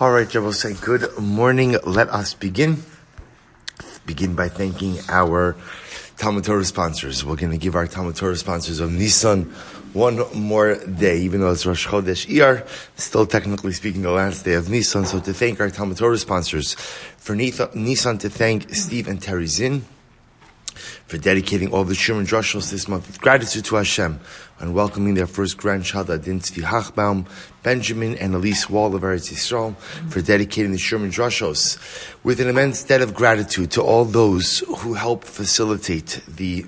All right, Jabal say good morning. Let us begin. Begin by thanking our Talmud Torah sponsors. We're going to give our Talmud Torah sponsors of Nissan one more day, even though it's Rosh Chodesh Iyar, still technically speaking the last day of Nissan. So to thank our Talmud Torah sponsors, for Nissan to thank Steve and Terry Zinn, for dedicating all the Sherman Drushos this month with gratitude to Hashem and welcoming their first grandchild, Adin Tzvi Hachbaum, Benjamin and Elise Wall of Eretz Yisrael, for dedicating the Sherman Drushos with an immense debt of gratitude to all those who help facilitate the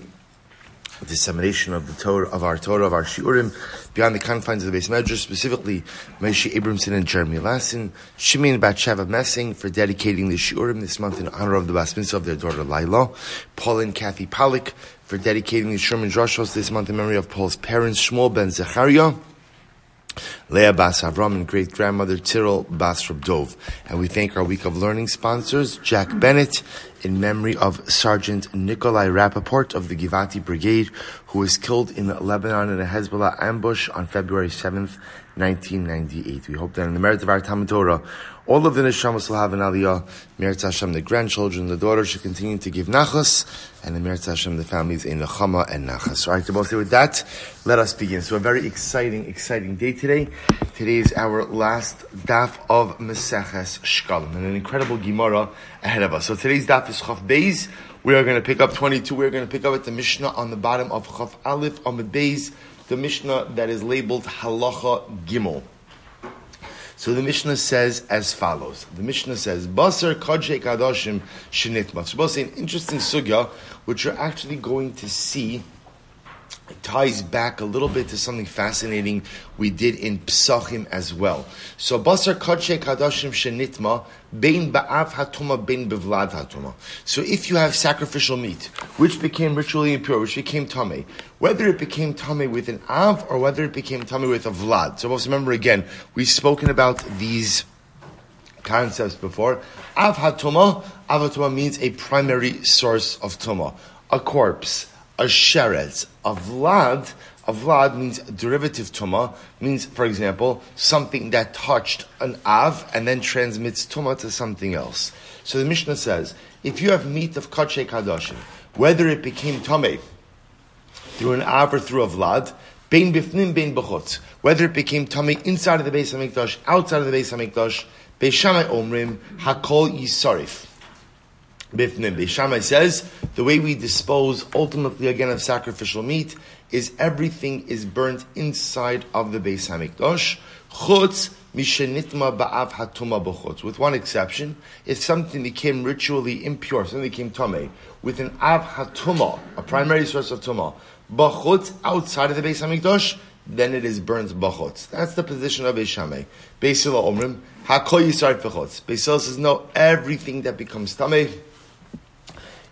dissemination of the Torah, of our Torah, of our Shiurim, beyond the confines of the base measure, specifically Moshe Abramson and Jeremy Lassin, Shimon Batsheva Messing for dedicating the Shiurim this month in honor of the Bas of their daughter Laila, Paul and Kathy Pollock for dedicating the Sherman Droshos this month in memory of Paul's parents, Shmuel ben Zechariah, Leah Bas Avram and great grandmother Tyrell Bas Dov. And we thank our week of learning sponsors, Jack Bennett, in memory of Sergeant Nikolai Rappaport of the Givati Brigade, who was killed in Lebanon in a Hezbollah ambush on February 7th, 1998. We hope that in the merit of our Talmud Torah, all of the neshamas will have an aliyah. Meretz Hashem, the grandchildren, the daughters should continue to give nachas, and the Meretz Hashem, the families in nechama and nachas. All right, to both with that, let us begin. So a very exciting, exciting day today. Today is our last daf of Meseches Shkalim, and an incredible Gemara ahead of us. So today's daf is Chaf Beis. We are going to pick up 22. We're going to pick up at the Mishnah on the bottom of Chaf Aleph on the Beis, the Mishnah that is labeled Halacha Gimel. So the Mishnah says as follows. The Mishnah says, Basar Kadjei Kadoshim Shinitma. So an interesting sugya, which you're actually going to see ties back a little bit to something fascinating we did in Psachim as well. So Basar Kadshe Kadashim Shenitma Bein Ba'av Hatuma Bein Bevlad Hatuma. So if you have sacrificial meat, which became ritually impure, which became Tame, whether it became Tame with an Av or whether it became Tame with a Vlad. So let's remember again, we've spoken about these concepts before. Av Hatuma, Av Hatuma means a primary source of Tuma. A corpse a sheretz. A vlad, a vlad means derivative tuma, means, for example, something that touched an av and then transmits tuma to something else. So the Mishnah says, if you have meat of kache kadoshim, whether it became tame through an av or through a vlad, bein bifnim bein b'chutz, whether it became tame inside of the base of mikdash, outside of the base of mikdash, Beis Shammai omrim hakol yisarif. Bifnim. Beis Shammai says the way we dispose ultimately again of sacrificial meat is everything is burnt inside of the Beis Hamikdash. Chutz mishenitma ba'av hatuma b'chutz. With one exception, if something became ritually impure, something became tame, with an av hatuma, a primary source of tuma, b'chutz outside of the Beis Hamikdash, then it is burnt b'chutz. That's the position of Beis Shammai. Beisila omrim hakol yisarif b'chutz. Beis Hillel says no, everything that becomes tame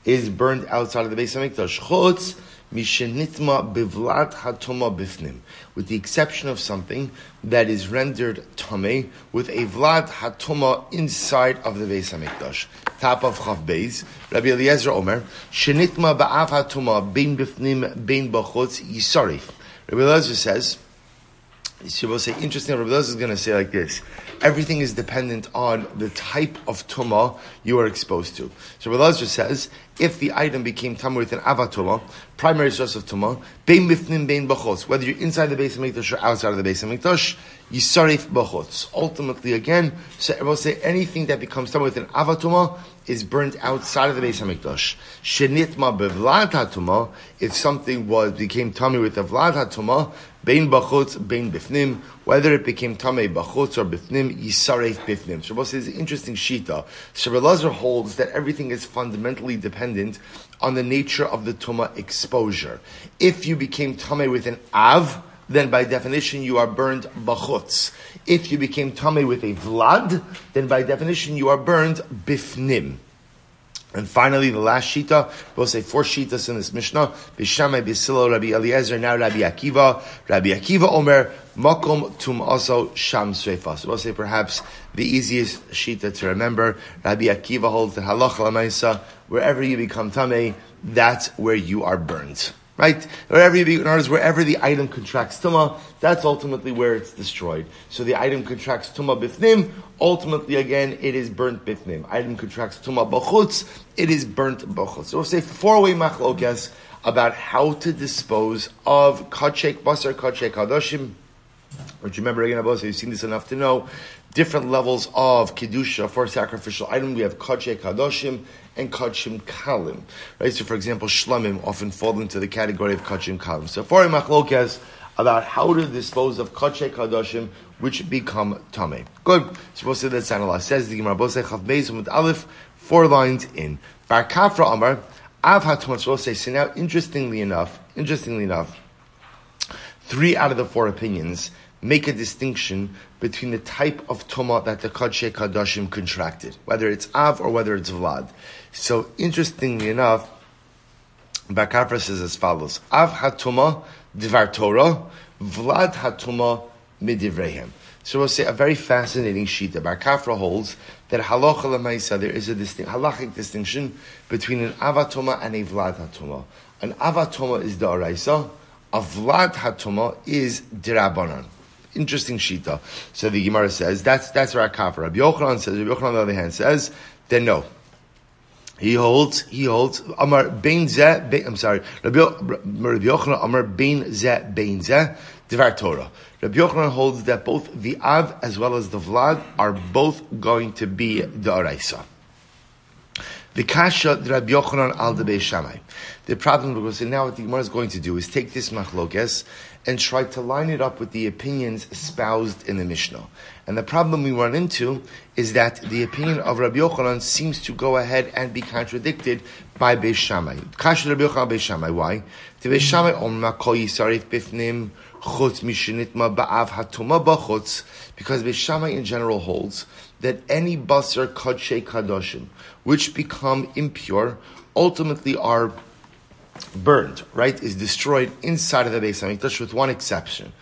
is burned outside of the base of Mikdash. Chutz mishenitma bivlat hatoma bifnim, with the exception of something that is rendered tame with a vlad hatoma inside of the base of Mikdash. Top of Chav Beis, Rabbi Eliezer Omer, shenitma ba'av hatoma bein bifnim bein bachutz yisarif. Rabbi Eliezer says, you will say, interesting, Rabbi Eliezer is going to say like this everything is dependent on the type of tuma you are exposed to. So Rabbi says, if the item became tamar with an avatuma, primary source of tuma, bein mifnim bein bachos, whether you're inside the base of mikdash or outside of the base of mikdash, yisarif bachos. Ultimately, again, so I will say anything that becomes tamar with an avatuma is burnt outside of the base of mikdash. Shenitma bevlad hatuma, if something was became tamar with a vlad hatuma, bein bachutz, bein bifnim, whether it became tamei bachutz or bifnim, yisaref bifnim. Shabbos an interesting shita. Shabbos holds that everything is fundamentally dependent on the nature of the tuma exposure. If you became tamei with an av, then by definition you are burned bachutz. If you became tamei with a vlad, then by definition you are burned bifnim. And finally, the last shita, we'll say four shitas in this Mishnah. Beis Shammai, Bisilo, Rabbi Eliezer, now Rabbi Akiva. Rabbi Akiva Omer, Makom Tum also Sham Sreifa. So we'll say perhaps the easiest shita to remember. Rabbi Akiva holds the halacha lamaisa. Wherever you become tamei, that's where you are burned. Right? Wherever you, in other words, wherever the item contracts tuma, that's ultimately where it's destroyed. So the item contracts tuma bifnim, ultimately again, it is burnt bifnim. Item contracts tuma bachutz, it is burnt bachutz. So we'll say four-way machlokas about how to dispose of kachek basar, kachek kadoshim, which remember again, I've you've seen this enough to know different levels of kedusha for sacrificial item. We have kachek kadoshim and kachim kalim. Right. So, for example, shlamim often fall into the category of kachim kalim. So, for machlokas about how to dispose of kachek kadoshim which become tame. Good. To that's analyzed. Says the Gemara Bosei Chav with Aleph, four lines in. Bar Kafra Amar Av Hatumas say. So now, interestingly enough, interestingly enough, three out of the four opinions make a distinction between the type of tuma that the Kadshe Kadashim contracted, whether it's Av or whether it's Vlad. So, interestingly enough, Bar Kafra says as follows: Av hatuma divar Torah, Vlad hatuma midivrehem. So we'll say a very fascinating sheet. The Bar Kafra holds that halacha lemaisa there is a distinct halachic distinction between an avatoma and a vlad hatoma. An avatoma is the araisa, a vlad hatoma is dirabanan. Interesting shita. So the Gemara says that's that's Bar Kafra. Rabbi Yochanan says. Rabbi Yochanan on the other hand says then no. He holds, he holds, Amar Bein Zeh, I'm sorry, Rabbi Yochanan Amar Bein Zeh, Bein Zeh, Devar Torah. Rabbi Yochanan holds that both the Av as well as the Vlad are both going to be the Araisa. The Kasha Rabbi Yochanan al the Shammai. The problem, because now what the Gemara is going to do is take this machlokes and try to line it up with the opinions espoused in the Mishnah. And the problem we run into is that the opinion of Rabbi Yochanan seems to go ahead and be contradicted by Beis Shammai. Kash Rabbi Yochanan Beis Shammai. Why? The Beis Shammai Kol Yisarif Bifnim Chutz Mishinitma Ba'av Hatuma because Beis Shammai in general holds that any basar kadshe kadoshim which become impure ultimately are burned, right, is destroyed inside of the Beis Hamikdash with one exception.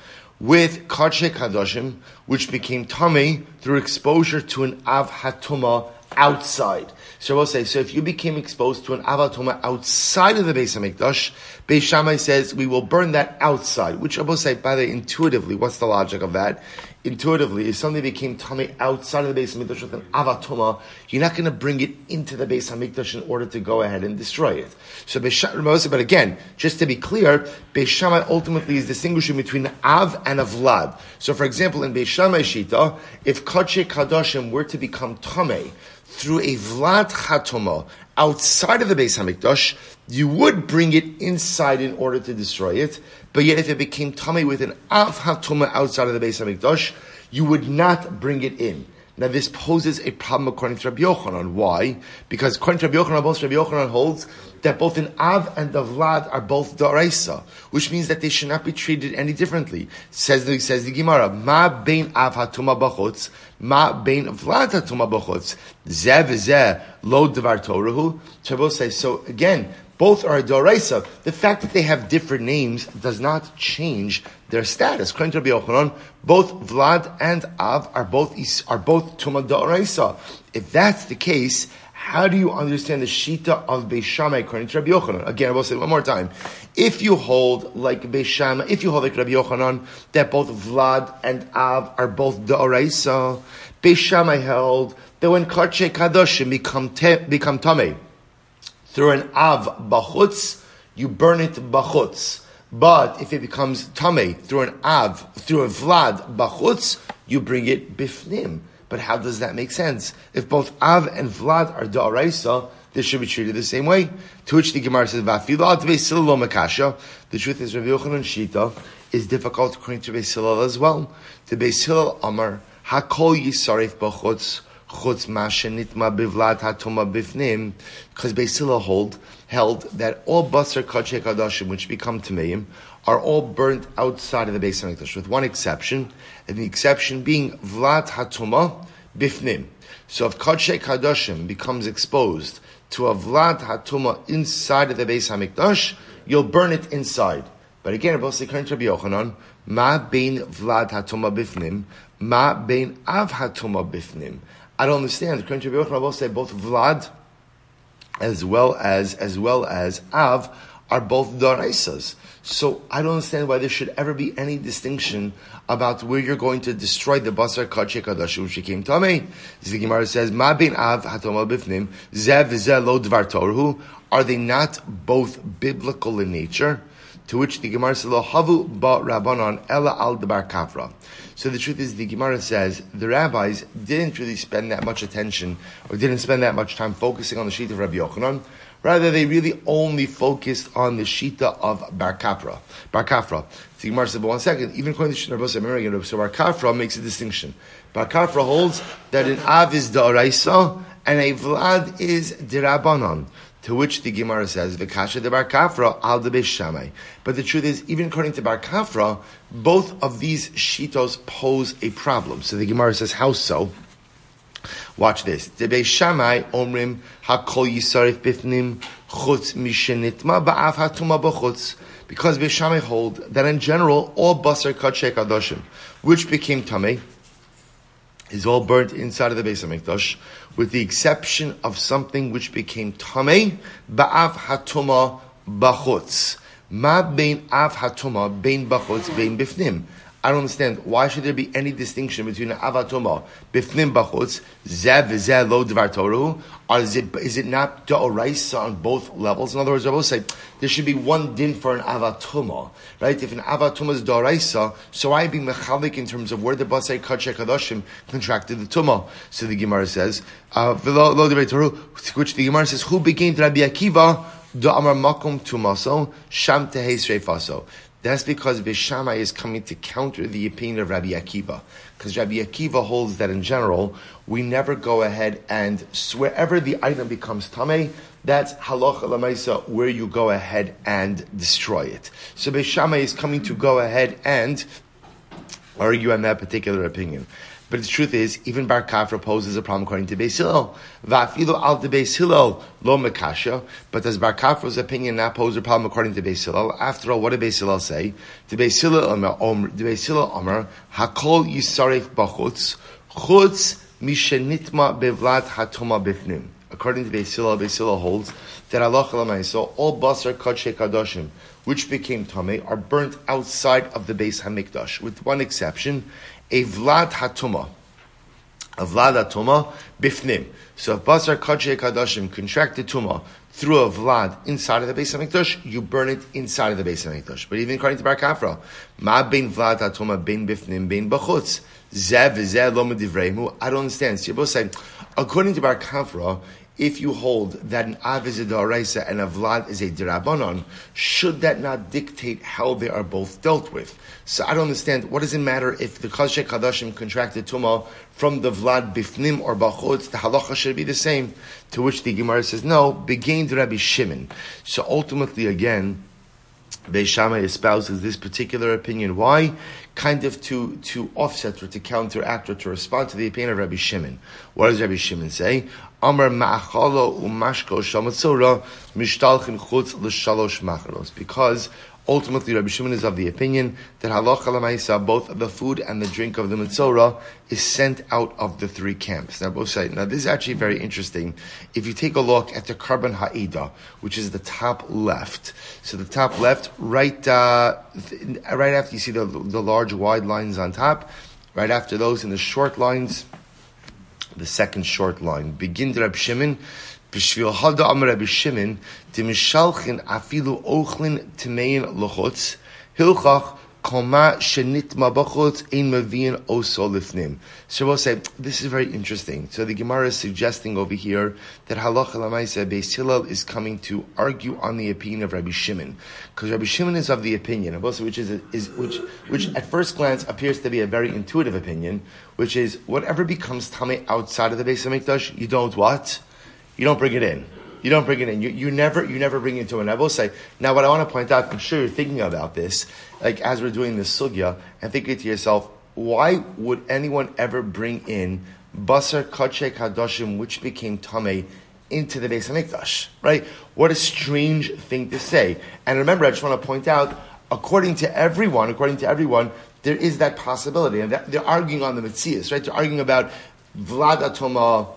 With Kadshe Kadoshim, which became tummy through exposure to an Av Hatuma outside. So we'll say, so if you became exposed to an avatoma outside of the Beis Hamikdash, Beis Shammai says we will burn that outside. Which I will say, by the way, intuitively, what's the logic of that? Intuitively, if something became tummy outside of the Beis Hamikdash with an avatoma, you're not going to bring it into the Beis Hamikdash in order to go ahead and destroy it. So but again, just to be clear, Beis Shammai ultimately is distinguishing between Av and a Vlad. So, for example, in Beis Shammai Shita, if Kadshe Kadoshim were to become tummy through a Vlad Chatoma outside of the Beis Hamikdash, you would bring it inside in order to destroy it. But yet, if it became tummy with an Av Hatoma outside of the Beis Hamikdash, you would not bring it in. Now this poses a problem according to Rabbi Yochanan. Why? Because according to Rabbi Yochanan, both Rabbi Yochanan holds that both an Av and the Vlad are both Daraisa, which means that they should not be treated any differently. Says the, says the Gemara, Ma bein Av hatuma b'chutz, Ma bein Vlad hatuma b'chutz, Zeh v'zeh lo devar Torahu. Shabbos says, so again, both are Doraisa. The fact that they have different names does not change their status. According to Rabbi both Vlad and Av are both are both Tuma Doraisa. If that's the case, how do you understand the Shita of Beis Shammai according to Rabbi Yochanan? Again, I will say one more time. If you hold like Beis Shammai, if you hold like Rabbi Yochanan, that both Vlad and Av are both Doraisa, Beis Shammai held that when Karche Kadoshim become, te, become Tameh, through an av bachutz, you burn it bachutz. But if it becomes tame through an av, through a vlad bachutz, you bring it bifnim. But how does that make sense? If both av and vlad are da'araisa, this should be treated the same way. To which the Gemara says. The truth is, Rabbi Yochanan Shita is difficult according to Beis as well. The Beis Hillel Amar, Hakol Yisarif Bachutz, chutz mashenitma bivlat hatoma bifnim, because Beis Hillel hold held that all basar kachek kadashim which become tameim are all burnt outside of the Beis Hamikdash, with one exception, and the exception being vlat hatoma bifnim. So if kachek kadashim becomes exposed to a vlat hatoma inside of the Beis Hamikdash, you'll burn it inside. But again, Rabbi Yochanan, ma bein vlad hatoma bifnim, ma bein av hatoma bifnim. I don't understand. According to Rabbi Yochanan, say both Vlad as well as as well as Av are both Daraisas. So I don't understand why there should ever be any distinction about where you're going to destroy the basar kadashim which came tamei. The Gemara says, "Ma bin av hatoma bifnim zev ze lo dvar torhu." Are they not both biblical in nature? To which the Gemara says, "Lo havu ba rabbanon ella al debar kafra." So the truth is, the Gemara says the rabbis didn't really spend that much attention or didn't spend that much time focusing on the sheet of Rabbi Yochanan. Rather, they really only focused on the shita of Bar Kapra. Bar Kafra. The Gemara said, but one second, even according to Shnar Bosa so Bar Kafra makes a distinction. Bar Kafra holds that an Av is Da'araisa and a Vlad is Dirabanan. To which the Gemara says, "V'kasha de Bar Kafra al de Shamai." But the truth is, even according to Bar Kafra, both of these shitos pose a problem. So the Gemara says, "How so?" Watch this. Debe Shammai omrim hakol yisarif bifnim chutz mishenitma ba'af hatuma b'chutz. Because Beis Shammai hold that in general all basar kachek adoshim, which became tamei, is all burnt inside of the base of Mikdash, with the exception of something which became tamei ba'af hatuma b'chutz. Ma bein av hatuma bein b'chutz bein bifnim. I don't understand. Why should there be any distinction between avatoma, bifnim bachutz, zev zev lo dvar toru? Or is it, is it not da'oraisa on both levels? In other words, I will say there should be one din for an avatoma, right? If an avatoma is da'oraisa, so I be mechalik in terms of where the basay kachek kadoshim contracted the tuma. So the Gemara says, uh, lo dvar toru, which the Gemara says, who became Rabbi Akiva? Da'amar makom tumaso, sham tehes reifaso. That's because Beis Shammai is coming to counter the opinion of Rabbi Akiva. Because Rabbi Akiva holds that in general, we never go ahead and wherever the item becomes tamei, that's halacha lamaisa, where you go ahead and destroy it. So Beis Shammai is coming to go ahead and argue on that particular opinion. But the truth is, even Bar Kafra poses a problem according to Beis Hillel. Va'afilu al de Beis Hillel lo mekasha. But does Bar Kafra's opinion not pose a problem according to Beis Hillel? After all, what did Beis Hillel say? The Beis Hillel Omer, the Beis Hillel Omer, hakol yisaref bachutz, chutz mishenitma bevlat hatoma bifnim. According to Beis Hillel, Beis Hillel holds that Allah so all basar kadshe kadoshim, which became tamei, are burnt outside of the base hamikdash, with one exception, a vlad hatuma. A vlad hatuma bifnim. So if basar kadshe kadoshim contracted tuma through a vlad inside of the base of Mikdash, you burn it inside of the base of Mikdash. But even according to Bar Kafra, ma bein vlad hatuma bein bifnim bein bachutz. Zev zev lo. I don't understand. So you're both saying, according to Bar Kafra, if you hold that an Av is a Daraisa and a Vlad is a Dirabanon, should that not dictate how they are both dealt with? So I don't understand. What does it matter if the Kazshek Kadashim contracted Tuma from the Vlad Bifnim or Bachutz? The halacha should be the same. To which the Gemara says, no, began Rabbi Shimon. So ultimately, again, Beis espouses this particular opinion. Why? Kind of to, to offset or to counteract or to respond to the opinion of Rabbi Shimon. What does Rabbi Shimon say? Amar ma'achalo umashko mishtalchin chutz l'shalosh macharos. Because ultimately Rabbi Shimon is of the opinion that halacha lamaisa, both the food and the drink of the mitzora, is sent out of the three camps. Now both say, now this is actually very interesting. If you take a look at the Korban Ha'eida, which is the top left, so the top left, right, uh, right after you see the, the large wide lines on top, right after those in the short lines, the second short line. Begin Rab Shimon. B'shvil hada amar Rab Shimon, Timishalchin afilu ochlin timein lochutz, hilchach koma shenit mabachutz ein mavin oso lifnim. So we'll say, this is very interesting. So the Gemara is suggesting over here that halacha lamaisa Beis Hillel is coming to argue on the opinion of Rabbi Shimon. Because Rabbi Shimon is of the opinion, which is, is which, which at first glance appears to be a very intuitive opinion, which is whatever becomes tame outside of the base of Mikdash, you don't what? You don't bring it in. You don't bring it in. You, you never you never bring it into an. I will say now. What I want to point out, I'm sure you're thinking about this, like as we're doing this sugya, and thinking to yourself, why would anyone ever bring in basar kachek hadoshim, which became tame, into the base of Mikdash? Right? What a strange thing to say. And remember, I just want to point out, according to everyone, according to everyone, there is that possibility. And they're arguing on the Metzias, right? They're arguing about Vlad Atoma,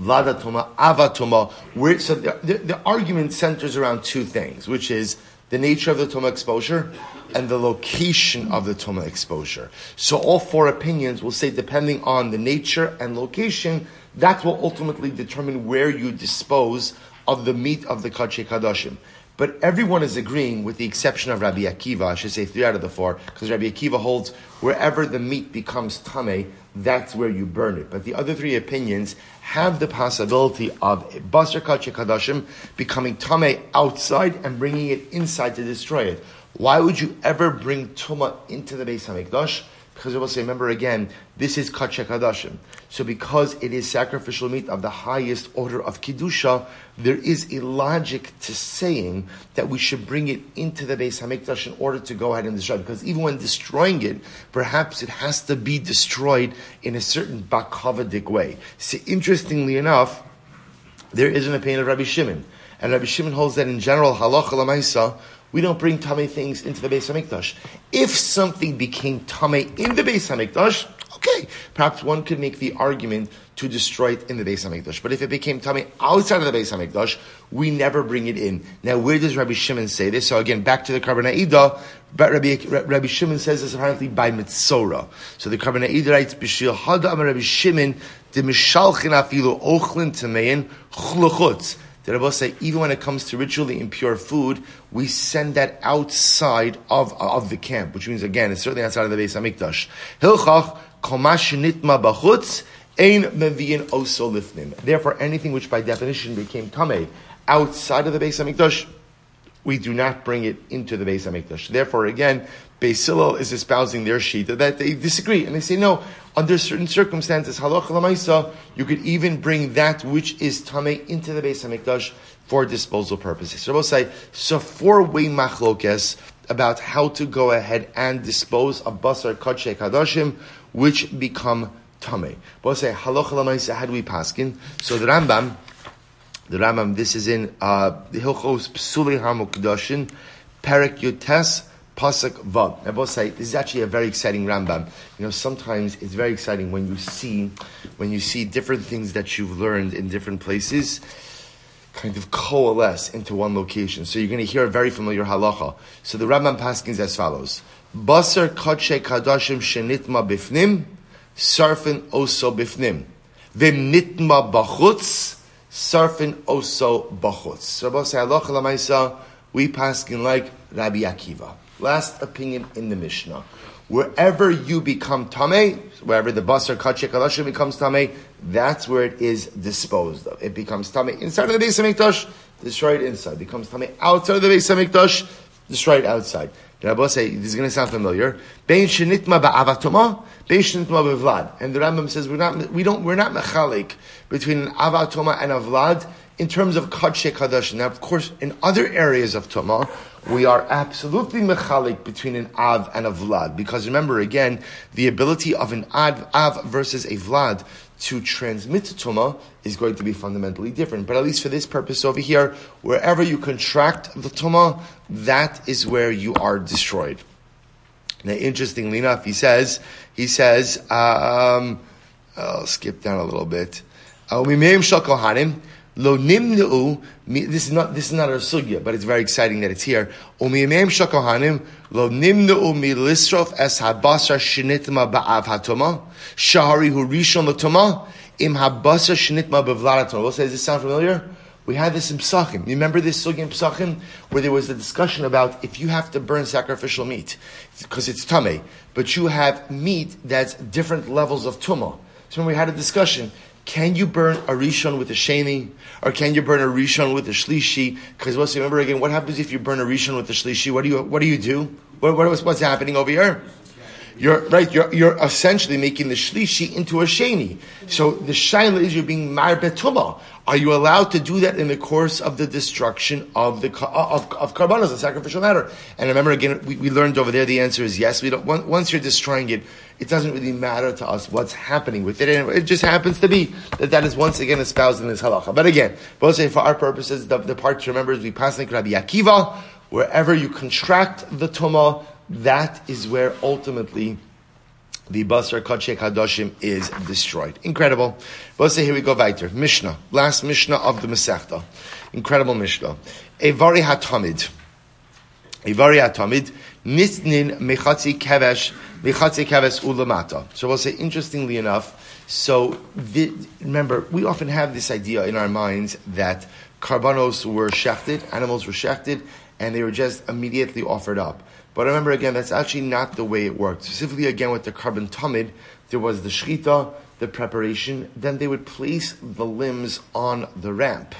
Vlada Tuma, Ava Tuma. Where, so the, the, the, argument centers around two things, which is the nature of the Tuma exposure and the location of the Tuma exposure. So all four opinions will say, depending on the nature and location, that will ultimately determine where you dispose of the meat of the Kache Kadashim. But everyone is agreeing, with the exception of Rabbi Akiva, I should say three out of the four, because Rabbi Akiva holds wherever the meat becomes tame, that's where you burn it. But the other three opinions have the possibility of Basar Kadashim becoming tame outside and bringing it inside to destroy it. Why would you ever bring Tuma into the Beis HaMikdash? Because I will say, remember again, this is Kachek Hadashim. So because it is sacrificial meat of the highest order of Kiddusha, there is a logic to saying that we should bring it into the Beis HaMikdash in order to go ahead and destroy it. Because even when destroying it, perhaps it has to be destroyed in a certain bakavadik way. See, interestingly enough, there is an opinion of Rabbi Shimon. And Rabbi Shimon holds that in general, halacha lamaisa, we don't bring tame things into the Beis Hamikdash. If something became tame in the Beis Hamikdash, okay, perhaps one could make the argument to destroy it in the Beis Hamikdash. But if it became tame outside of the Beis Hamikdash, we never bring it in. Now, where does Rabbi Shimon say this? So again, back to the Korban Ida, but Rabbi, Rabbi Shimon says this apparently by Mitzora. So the Korban Ida writes, B'shil Hada Rabbi Shimon, the Mishalchin Afilu Ochlin Tamein Chluchutz. The Rebbe say even when it comes to ritually impure food, we send that outside of, of the camp, which means again, it's certainly outside of the Beis Hamikdash. Hilchach komash nitma bachutz ein meviin oso. Therefore, anything which by definition became tame outside of the Beis Hamikdash, we do not bring it into the Beis Hamikdash. Therefore, again, Beis Hillel is espousing their sheet that they disagree and they say no. Under certain circumstances, halacha lamaisa, you could even bring that which is tame into the Beis Hamikdash for disposal purposes. So we'll say so four way machlokes about how to go ahead and dispose of basar kadshe kadashim which become tame. We'll say halacha lamaisa. We paskin? So the Rambam. The Rambam, this is in uh, the Hilchos Psuli Hamukdashin, Perek Yutes, Pasuk Vav. I both say this is actually a very exciting Rambam. You know, sometimes it's very exciting when you see when you see different things that you've learned in different places kind of coalesce into one location. So you're going to hear a very familiar halacha. So the Rambam paskins as follows: Basar kadshe kadashim shenitma bifnim, sarfin oso bifnim, vim nitma bachutz sarfin oso bachutz. Rabbi say halacha lamaisa, we paskin like Rabbi Akiva. Last opinion in the Mishnah. Wherever you become tame, wherever the basar kachek kalashim becomes tame, that's where it is disposed of. It becomes tame inside of the base of Mikdash, destroyed inside. It becomes tame outside of the base of Mikdash, destroyed outside. The Rabbi say this is going to sound familiar. Bein shenitma ba'avatoma, bein shenitma b'vlad. And the Rambam says we're not we don't we're not mechalik between an avatoma and a vlad in terms of kadshe kadash. Now, of course, in other areas of toma, we are absolutely mechalik between an av and a vlad because remember again the ability of an av, av versus a vlad to transmit tuma is going to be fundamentally different. But at least for this purpose over here, wherever you contract the tuma, that is where you are destroyed. Now, interestingly enough, he says, he says, um, I'll skip down a little bit. Uh, Lo nimnu, this is not this is not our sugya, but it's very exciting that it's here. Umiyemem shakohanim lo nimnu mi lisrof es habasar shinitma ba'av hatoma shahari hu rishon latoma im habasar shinitma bevlaratoma. What does this sound familiar? We had this in Psachim. You remember this sugya in Psachim where there was a discussion about if you have to burn sacrificial meat because it's tame, but you have meat that's different levels of tuma. So when we had a discussion, can you burn a rishon with a sheni, or can you burn a rishon with a shlishi? Because what's remember again, what happens if you burn a rishon with a shlishi? What do you what do you do? What, what what's happening over here? You're right. You're, you're essentially making the shlishi into a sheni. So the shaila is you're being mar betuma. Are you allowed to do that in the course of the destruction of the uh, of, of karbanos, the sacrificial matter? And remember again, we, we learned over there. The answer is yes. We don't. Once you're destroying it, it doesn't really matter to us what's happening with it. And it just happens to be that that is once again espoused in this halacha. But again, both say for our purposes, the, the part to remember is we pass like Rabbi Akiva. Wherever you contract the tuma, that is where ultimately the Basar Kachek Hadoshim is destroyed. Incredible. Let's say here we go weiter. Mishnah. Last Mishnah of the Masechta. Incredible Mishnah. Evari HaTamid. Evari HaTamid. Nisnin Mechatzi Kevesh. Mechatzi Kevesh Ulamata. So we'll say, interestingly enough, so the, remember, we often have this idea in our minds that karbanos were shechted, animals were shechted, and they were just immediately offered up. But remember again, that's actually not the way it worked. Specifically, again, with the korban tamid, there was the shchita, the preparation, then they would place the limbs on the ramp.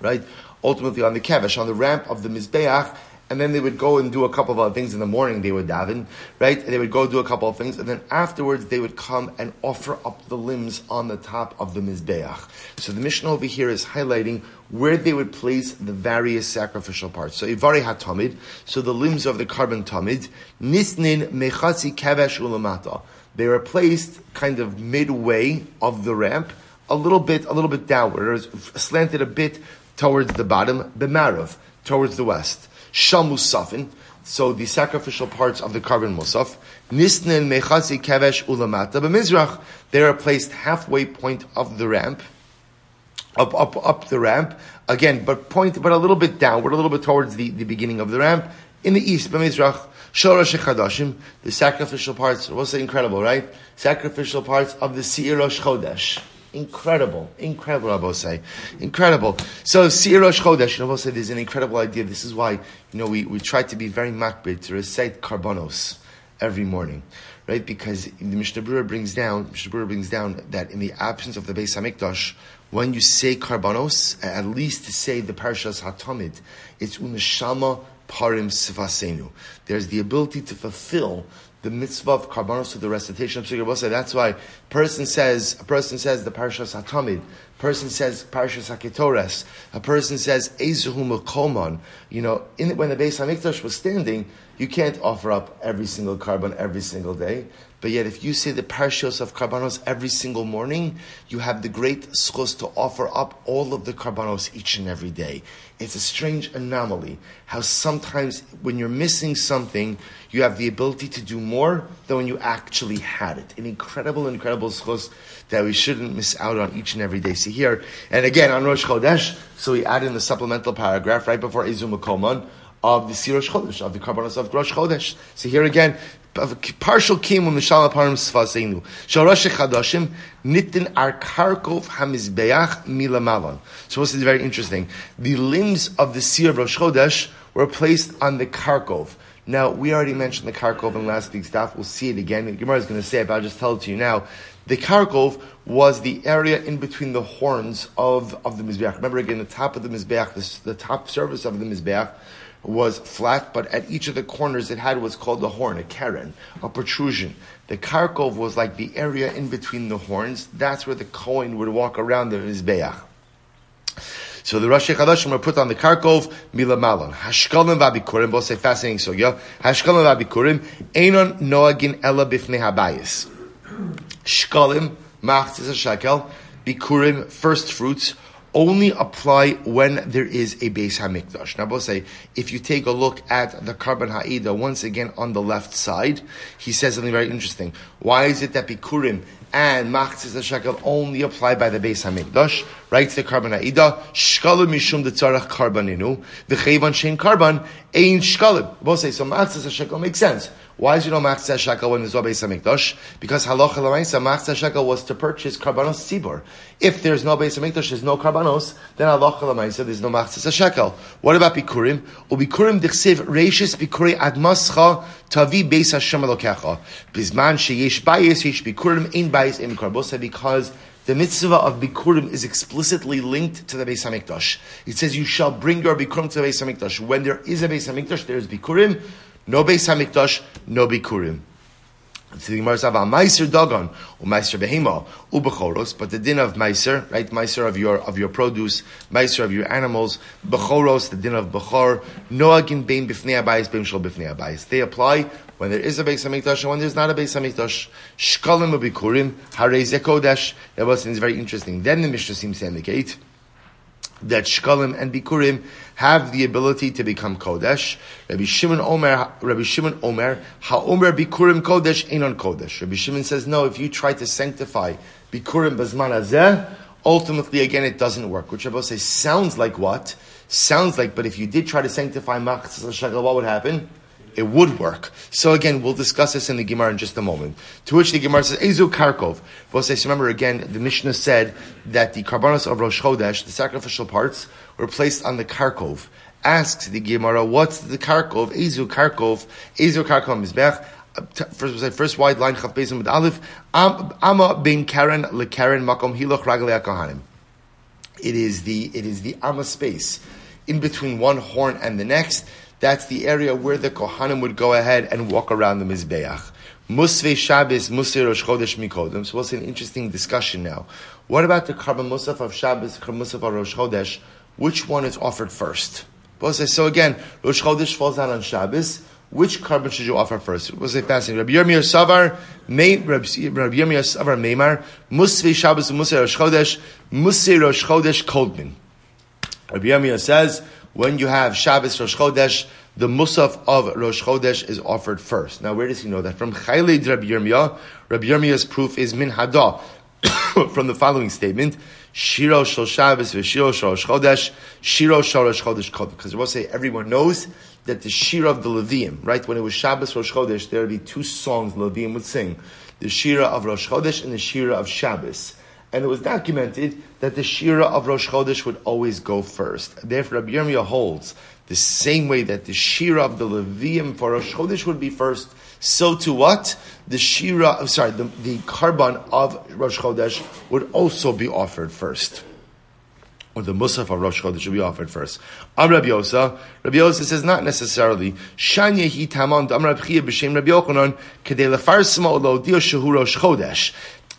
Right? Ultimately on the kevesh, on the ramp of the mizbeach, and then they would go and do a couple of other things in the morning. They would daven, right? They would go do a couple of things, and then afterwards they would come and offer up the limbs on the top of the mizbeach. So the mission over here is highlighting where they would place the various sacrificial parts. So ivari hatamid, so the limbs of the korban tamid, nisnin mechatzi kavesh ulamata. They were placed kind of midway of the ramp, a little bit, a little bit downward, slanted a bit towards the bottom, b'marav, towards the west. Shamusafin, so the sacrificial parts of the korban musaf, Nisnin Mechazi Kevesh Ulamata B'Mizrach, they are placed halfway point of the ramp, up, up, up the ramp, again, but point, but a little bit downward, a little bit towards the, the beginning of the ramp, in the east, B'Mizrach, Shorash Chadashim, the sacrificial parts, what's incredible, right? Sacrificial parts of the Se'irosh Chodesh. Incredible, incredible, I will say, incredible. So, Rosh Chodesh, I will say, there's an incredible idea. This is why, you know, we, we try to be very makbid to recite karbonos every morning, right? Because the Mishnah Berurah brings down, Mishnah Berurah brings down that in the absence of the Beis Hamikdash, when you say karbonos, at least to say the Parashas Hatamid, it's unashama parim sivasenu. There's the ability to fulfill the mitzvah of karbanos to the recitation of Psukkah Bosa. That's why person says a person says the parashas hatamid. Person says parashas haketores. A person says ezuhu mekomon. You know, in, when the Beis Hamikdash was standing, you can't offer up every single korban every single day. But yet, if you say the parashos of karbanos every single morning, you have the great schos to offer up all of the karbanos each and every day. It's a strange anomaly how sometimes when you're missing something, you have the ability to do more than when you actually had it. An incredible, incredible schos that we shouldn't miss out on each and every day. See here, and again on Rosh Chodesh, so we add in the supplemental paragraph right before Izum of the Sirosh Chodesh, of the Karbanos of Rosh Chodesh. So here again, partial kim mishal aparim sfasenu. Shorosh chadashim nitin ar karkov hamizbeach milamavan. So this is very interesting. The limbs of the seer of Rosh Chodesh were placed on the karkov. Now, we already mentioned the Karkov in last week's daf. We'll see it again. Gemara is going to say it, but I'll just tell it to you now. The Karkov was the area in between the horns of, of the Mizbeach. Remember again, the top of the Mizbeach, the, the top surface of the Mizbeach was flat, but at each of the corners it had what's called a horn, a keren, a protrusion. The karkov was like the area in between the horns. That's where the Kohen would walk around the Mizbeach. So the Rosh Chadashim were put on the Karkov Mila Malon. Hashkalim v'abikurim, both say fascinating yeah. Hashkalim v'abikurim, Einon noagin ela bifnei habayis. Shkalim, machzis a shekel, bikurim, first fruits, only apply when there is a Beis Hamikdash. Now, we'll say, if you take a look at the Korban Ha'eida, once again on the left side, he says something very interesting. Why is it that Bikurim and Machzis Shekel only apply by the Beis Hamikdash? To the Korban Ha'eida, Shkalim Mishum the Tzarach Karbaninu, the Chayvan Shein Karban, Ein Shkalim. We'll say, so Machzis Shekel makes sense. Why is you know Machzah Shekel when there's no Beis Hamikdash? Because Halacha Lamaisa, Machzah Shekel was to purchase Karbanos Tzibor. If there's no Beis Hamikdash, there's no Karbanos, then Halacha Lamaisa, there's no Machzah Shekel. What about Bikurim? Ubikurim Dichsiv Reishis Bikuri Admascha Tavi Beis Hashem Elokecha. Bizman Sheyesh Bayis, Yesh Bikurim, Ein Bayis, Ein Karbosa, because the mitzvah of Bikurim is explicitly linked to the Beis Hamikdash. It says, you shall bring your Bikurim to the Beis Hamikdash. When there is a Beis Hamikdash, there is Bikurim. No Beis Hamikdash, no Bikurim. But the din of meiser, right? Meiser of your of your produce, meiser of your animals, bechoros, the din of bechor, noagin bein bifnei abayis bein shol bifnei abayis. They apply when there is a Beis Hamikdash and when there's not a Beis Hamikdash. Shkalim ubikurim harei zekodesh. That was very interesting. Then the Mishnah seems to indicate that Shkalim and Bikurim have the ability to become Kodesh. Rabbi Shimon Omer, Rabbi Shimon Omer, how Omer Bikurim Kodesh, Einon Kodesh. Rabbi Shimon says, no, if you try to sanctify Bikurim Bazman Azeh, ultimately again it doesn't work. Which Rabbi says sounds like what? Sounds like, but if you did try to sanctify Machzas Shagel, what would happen? It would work. So again, we'll discuss this in the Gemara in just a moment. To which the Gemara says, Ezu Karkov. So remember again, the Mishnah said that the karbanos of Rosh Chodesh, the sacrificial parts, were placed on the Karkov. Asks the Gemara, what's the Karkov? Ezu Karkov. Ezu Karkov Mizbech. Uh, first, first wide line, Chav Bezim with Aleph. Amma bin Karen le Karen makom hiloch raglei kohanim. It is the it is the Amma space in between one horn and the next that's the area where the Kohanim would go ahead and walk around the Mizbeach. Musve Shabbos, Musve Rosh Chodesh Mikodem. So we'll an interesting discussion now. What about the Karban Musaf of Shabbos, Karban Musaf of Rosh Chodesh? Which one is offered first? So again, Rosh Chodesh falls out on Shabbos. Which korban should you offer first? We'll say fascinating. Rabbi Yirmiyah Savar, Rabbi Yirmiyah Savar Meimar, Musve Shabbos, Musve Rosh Chodesh, Musve Rosh Chodesh Kodmin. Rabbi Yirmiyah says, when you have Shabbos Rosh Chodesh, the Musaf of Rosh Chodesh is offered first. Now, where does he know that? From Chaylid Rabbi Yirmiyah, Rabbi Yirmiyah's proof is Min Hadah, from the following statement, Shiro Shal Shabbos v'Shiro Shal Rosh Chodesh, Shiro Shal Rosh Chodesh. Because we'll say everyone knows that the Shira of the Levium, right? When it was Shabbos Rosh Chodesh, there would be two songs the Levium would sing. The Shira of Rosh Chodesh and the Shira of Shabbos and it was documented that the Shira of Rosh Chodesh would always go first. Therefore, Rabbi Yirmiyah holds the same way that the Shira of the Levium for Rosh Chodesh would be first, so to what? The Shira, sorry, the, the Karban of Rosh Chodesh would also be offered first. Or the Musaf of Rosh Chodesh should be offered first. Am Rabbi Yosa, Rabbi Yosa says not necessarily. Shanya hi tamam Am Rabbi Chia b'shem Rabbi Yochanan kedei lefarsma lo dio shehu Rosh Chodesh.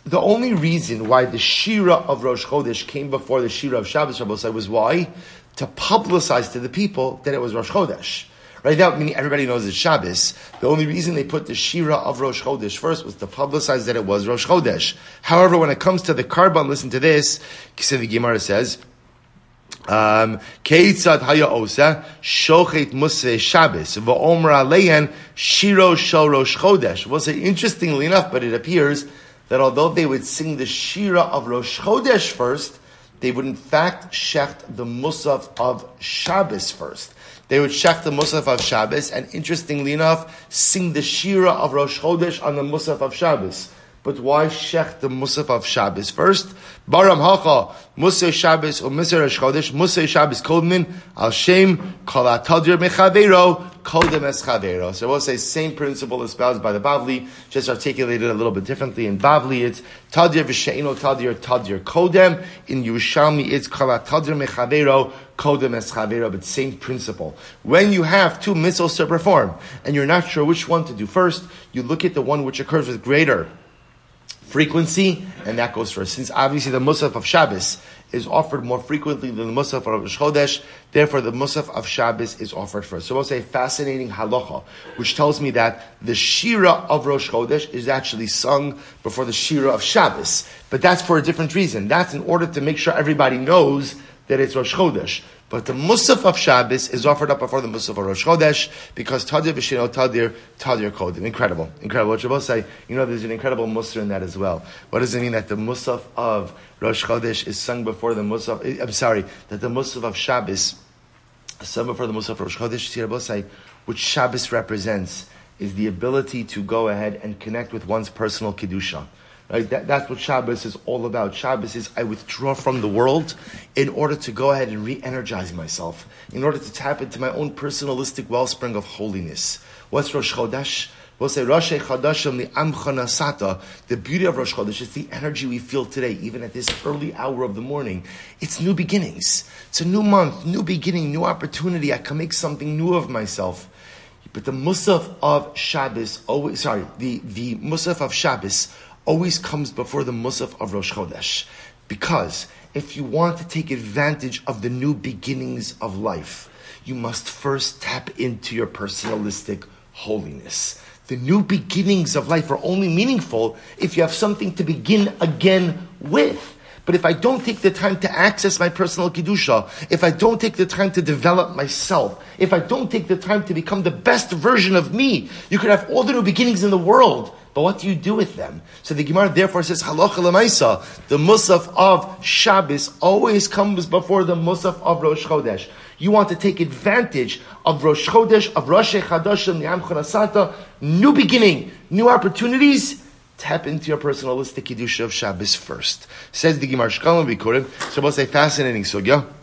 The only reason why the Shira of Rosh Chodesh came before the Shira of Shabbos Rabbi was why? To publicize to the people that it was Rosh Chodesh. Right now, meaning everybody knows it's Shabbos. The only reason they put the Shira of Rosh Chodesh first was to publicize that it was Rosh Chodesh. However, when it comes to the Karban, listen to this. So the Gemara says, um, Keitzad haya osa shochet musve Shabbos v'omra aleyan shiro shel Rosh Chodesh. We'll say interestingly enough, but it appears that although they would sing the Shira of Rosh Chodesh first, they would in fact shecht the Musaf of Shabbos first. They would shecht the Musaf of Shabbos, and interestingly enough, sing the Shira of Rosh Chodesh on the Musaf of Shabbos. But why shech the Musaf of Shabbos first? Baram hacha Musaf Shabbos or Musaf Rosh Chodesh Musaf Shabbos Kodmin al Shem Kol Atadir Mechavero Kodem Es Chavero. So we'll say same principle espoused by the Bavli, just articulated a little bit differently. In Bavli, it's Tadir V'Sheino Tadir Tadir Kodem. In Yerushalmi, it's Kol tadir Mechavero Kodem Es Chavero, but same principle. When you have two missiles to perform and you're not sure which one to do first, you look at the one which occurs with greater frequency, and that goes first. Since obviously the Musaf of Shabbos is offered more frequently than the Musaf of Rosh Chodesh, therefore the Musaf of Shabbos is offered first. So we'll say fascinating halacha, which tells me that the Shira of Rosh Chodesh is actually sung before the Shira of Shabbos. But that's for a different reason. That's in order to make sure everybody knows that it's Rosh Chodesh. But the Musaf of Shabbos is offered up before the Musaf of Rosh Chodesh because Tadir B'Shino Tadir Tadir Kodim. Incredible. Incredible. What Shabbos say, you know, there's an incredible Musaf in that as well. What does it mean that the Musaf of Rosh Chodesh is sung before the Musaf, eh, I'm sorry, that the Musaf of Shabbos is sung before the Musaf of Rosh Chodesh, say, which Shabbos represents is the ability to go ahead and connect with one's personal Kedusha. Right? That, that's what Shabbos is all about. Shabbos is I withdraw from the world in order to go ahead and re-energize myself, in order to tap into my own personalistic wellspring of holiness. What's Rosh Chodesh? We'll say Rosh Chodeshim the. The beauty of Rosh Chodesh is the energy we feel today, even at this early hour of the morning. It's new beginnings. It's a new month, new beginning, new opportunity. I can make something new of myself. But the Musaf of Shabbos, always, sorry, the, the Musaf of Shabbos always comes before the Musaf of Rosh Chodesh. Because if you want to take advantage of the new beginnings of life, you must first tap into your personalistic holiness. The new beginnings of life are only meaningful if you have something to begin again with. But if I don't take the time to access my personal Kedusha, if I don't take the time to develop myself, if I don't take the time to become the best version of me, you could have all the new beginnings in the world. But what do you do with them? So the Gemara therefore says, Halacha lemaisa, the Musaf of Shabbos always comes before the Musaf of Rosh Chodesh. You want to take advantage of Rosh Chodesh, of Rosh Chonasata, new beginning, new opportunities. Tap into your personalistic Kedusha of Shabbos first. Says the Gemara Shkalim Bikurim. We'll say fascinating sugya. So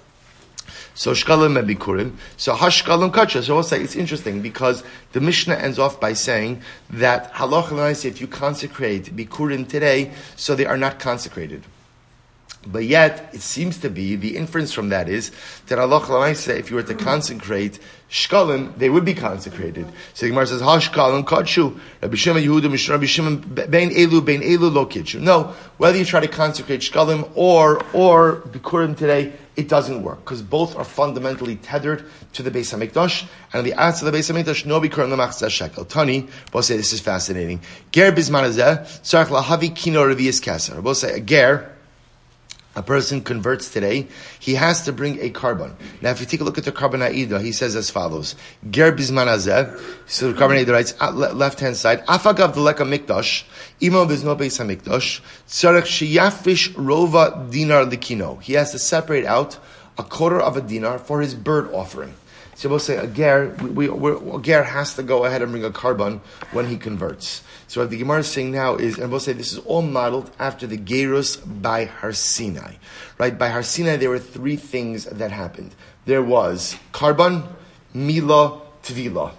shkalim and bikurim. So hashkalim kacha. So we'll say it's interesting because the Mishnah ends off by saying that halach if you consecrate bikurim today, so they are not consecrated. But yet, it seems to be, the inference from that is, that Allah Lamaisa, if you were to consecrate shkalim, they would be consecrated. So the Gemara says, Ha shkalim kachu, Rabbi Shimon Yehuda, Rabbi Shimon, bein elu, bein elu lo kitchu. No, whether you try to consecrate shkalim or, or bikurim today, it doesn't work, because both are fundamentally tethered to the Beis HaMikdash, and the answer of the Beis HaMikdash, no bikurim lemachzeh shekel. Tani, we'll say this is fascinating. Ger bizmanazeh, tzarech lahavi kino revius kaser. We'll say a ger, a person converts today, he has to bring a korban. Now, if you take a look at the Korban Ha'eida, he says as follows: Ger bizman azeh. So the Korban Ha'eida writes uh, left hand side. Afagav deleka mikdash imo bizno beis hamikdash tzarech sheyafish rova dinar likino. He has to separate out a quarter of a dinar for his bird offering. So we'll say a ger, we, we, a ger has to go ahead and bring a korban when he converts. So what the Gemara is saying now is, and we'll say this is all modeled after the Gerus by Har Sinai. Right? By Har Sinai, there were three things that happened. There was Karban, Mila, Tvila.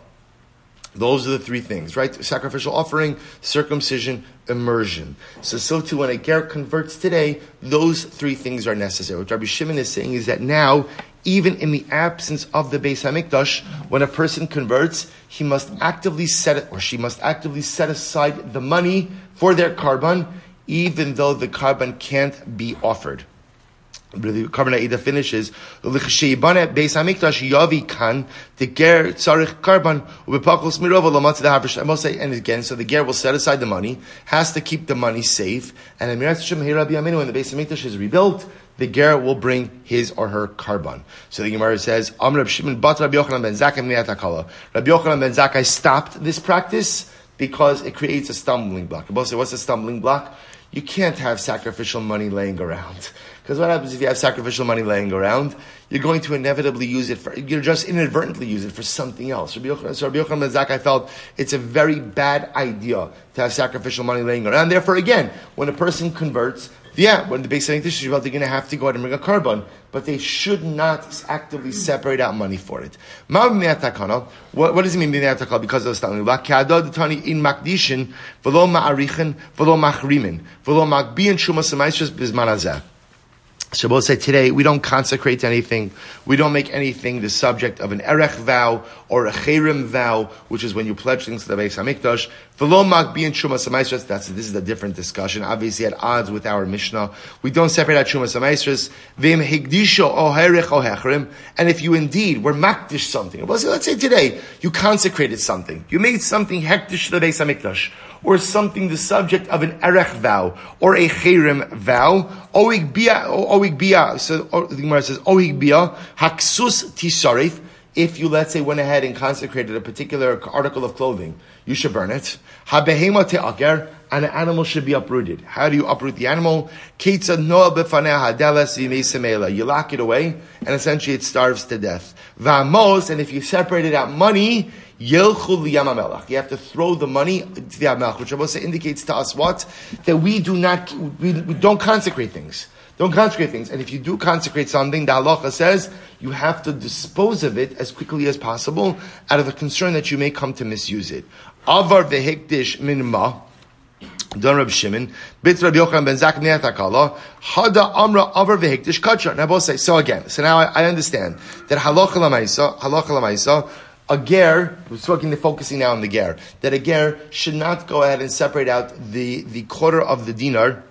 Those are the three things, right? Sacrificial offering, circumcision, immersion. So so too when a ger converts today, those three things are necessary. What Rabbi Shimon is saying is that now even in the absence of the Beis Hamikdash, when a person converts, he must actively set it, or she must actively set aside the money for their korban, even though the korban can't be offered. The Korban Ha'eida finishes, and again, so the ger will set aside the money, has to keep the money safe, and when the Beis Hamikdash is rebuilt, the ger will bring his or her korban. So the Gemara says, Am Rab Shimon bat Rabbi Yochanan ben Zakkai. Rabbi Yochanan ben Zakkai stopped this practice because it creates a stumbling block. Rabbi say, what's a stumbling block? You can't have sacrificial money laying around. Because what happens if you have sacrificial money laying around? You're going to inevitably use it for, you're just inadvertently use it for something else. Rabbi Yochanan, so Rabbi Yochanan ben Zakkai felt it's a very bad idea to have sacrificial money laying around. Therefore, again, when a person converts, yeah, when the base setting this they're going to have to go ahead and bring a korban, but they should not actively separate out money for it. What, what does it mean because of the stumbling in makdishin, v'lo ma'arichen, v'lo machrimin, v'lo makbiyin shumas bizman so we'll say today we don't consecrate anything. We don't make anything the subject of an erech vow or a cherim vow, which is when you pledge things to the Beis Hamikdash. V'lo makbiyin shumas ha'maisras. That's this is a different discussion. Obviously, at odds with our Mishnah, we don't separate out shumas ha'maisras. V'im higdisho o herech o. And if you indeed were makdish something, let's say today you consecrated something, you made something hektish to the Beis Hamikdash or something the subject of an erech vow or a cherim vow. Oig bia, oig bia. So the Gemara says oig bia haksus tisarif. If you let's say went ahead and consecrated a particular article of clothing, you should burn it. Habehema te'aker, and an animal should be uprooted. How do you uproot the animal? You lock it away, and essentially it starves to death. Vamos, and if you separated out money, You have to throw the money to the Yamelach, which also indicates to us what? That we do not, we, we don't consecrate things. Don't consecrate things. And if you do consecrate something, the halacha says you have to dispose of it as quickly as possible out of the concern that you may come to misuse it. Avar vehikdish min ma. Don Reb Shimon, Bit Reb Yochanan ben Zak Neatakala, Hada Amra Avar Vehikdish Kachar. Now both say, so again, so now I, I understand that halacha lamaisa, halacha lamaisa, a ger, we're talking, focusing now on the ger, that a ger should not go ahead and separate out the, the quarter of the dinar,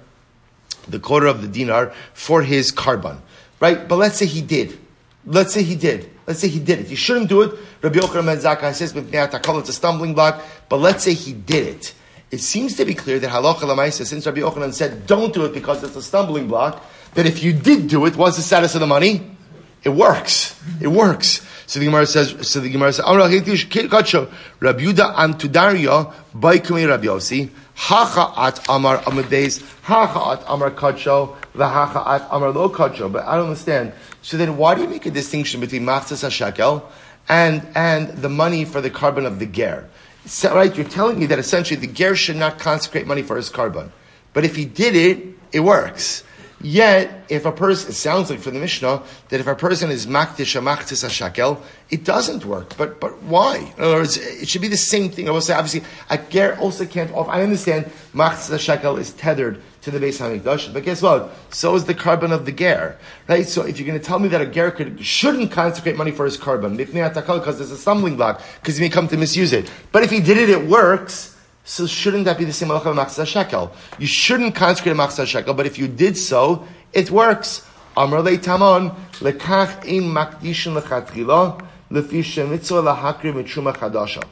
the quarter of the dinar for his korban, Right? But let's say he did. Let's say he did. Let's say he did it. He shouldn't do it. Rabbi Yochanan ben Zakkai says, it's a stumbling block. But let's say he did it. It seems to be clear that halacha lamaisa, since Rabbi Yochanan said, don't do it because it's a stumbling block, that if you did do it, what's the status of the money? It works. It works. So the Gemara says, so the Gemara says, Rabbi Yuda Antudaria, Baikumi Rabbi Yossi, Hacha at Amar Amadeis, Hacha at Amar Kacho, Vahacha at Amar Lo Kacho. But I don't understand. So then why do you make a distinction between Machzas HaShekel and, and the money for the korban of the Ger? So, right, you're telling me that essentially the Ger should not consecrate money for his korban. But if he did it, it works. Yet, if a person, it sounds like for the Mishnah, that if a person is makdish a maktis shakel, it doesn't work. But, but why? In other words, it should be the same thing. I will say, obviously, a ger also can't offer. I understand maktis a shakel is tethered to the Beis Hamikdash, but guess what? So is the korban of the ger, right? So if you're going to tell me that a ger could, shouldn't consecrate money for his korban, because there's a stumbling block, because he may come to misuse it. But if he did it, it works. So shouldn't that be the same halacha machzah shekel? You shouldn't consecrate a machzah shekel, but if you did so, it works. Amr le tamon lekach in makdishin lechatchila lefi shemitzvah lahakri mitzuma chadasha.